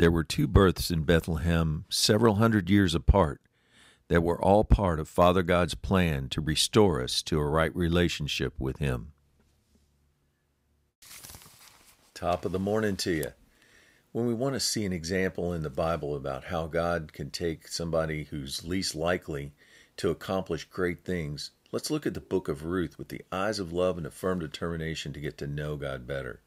There were two births in Bethlehem several hundred years apart that were all part of Father God's plan to restore us to a right relationship with Him. Top of the morning to you. When we want to see an example in the Bible about how God can take somebody who's least likely to accomplish great things, let's look at the book of Ruth with the eyes of love and a firm determination to get to know God better.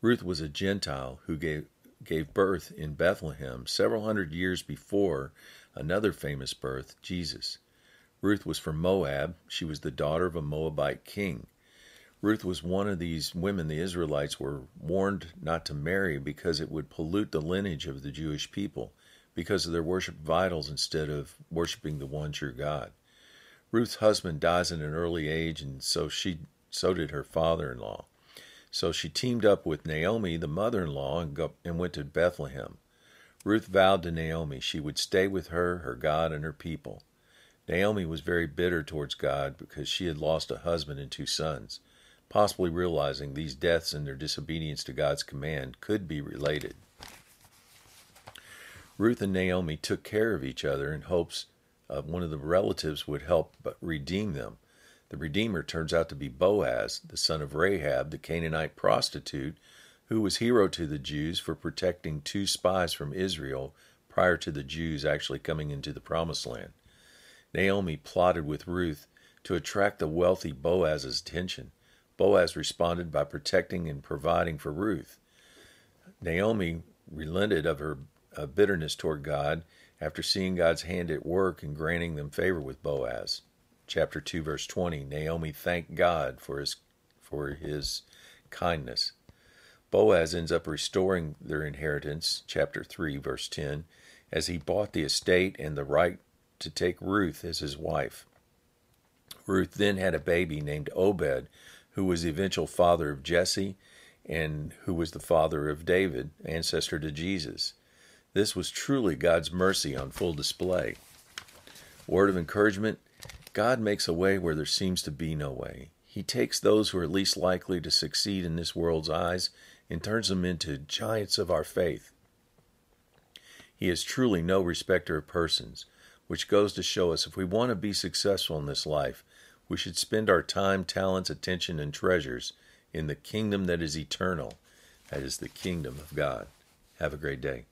Ruth was a Gentile who gave, gave birth in Bethlehem several hundred years before another famous birth, Jesus. Ruth was from Moab. She was the daughter of a Moabite king. Ruth was one of these women the Israelites were warned not to marry because it would pollute the lineage of the Jewish people because of their worship of idols instead of worshiping the one true God. Ruth's husband dies at an early age and so she so did her father-in-law. So she teamed up with Naomi, the mother-in-law, and, and went to Bethlehem. Ruth vowed to Naomi she would stay with her, her God, and her people. Naomi was very bitter towards God because she had lost a husband and two sons, possibly realizing these deaths and their disobedience to God's command could be related. Ruth and Naomi took care of each other in hopes of one of the relatives would help redeem them. The redeemer turns out to be Boaz, the son of Rahab, the Canaanite prostitute, who was hero to the Jews for protecting two spies from Israel prior to the Jews actually coming into the promised land. Naomi plotted with Ruth to attract the wealthy Boaz's attention. Boaz responded by protecting and providing for Ruth. Naomi relented of her uh, bitterness toward God after seeing God's hand at work in granting them favor with Boaz. Chapter 2 verse 20 Naomi thanked God for his for his kindness. Boaz ends up restoring their inheritance, chapter 3, verse 10, as he bought the estate and the right to take Ruth as his wife. Ruth then had a baby named Obed, who was the eventual father of Jesse and who was the father of David, ancestor to Jesus. This was truly God's mercy on full display. Word of encouragement God makes a way where there seems to be no way. He takes those who are least likely to succeed in this world's eyes and turns them into giants of our faith. He is truly no respecter of persons, which goes to show us if we want to be successful in this life, we should spend our time, talents, attention, and treasures in the kingdom that is eternal, that is the kingdom of God. Have a great day.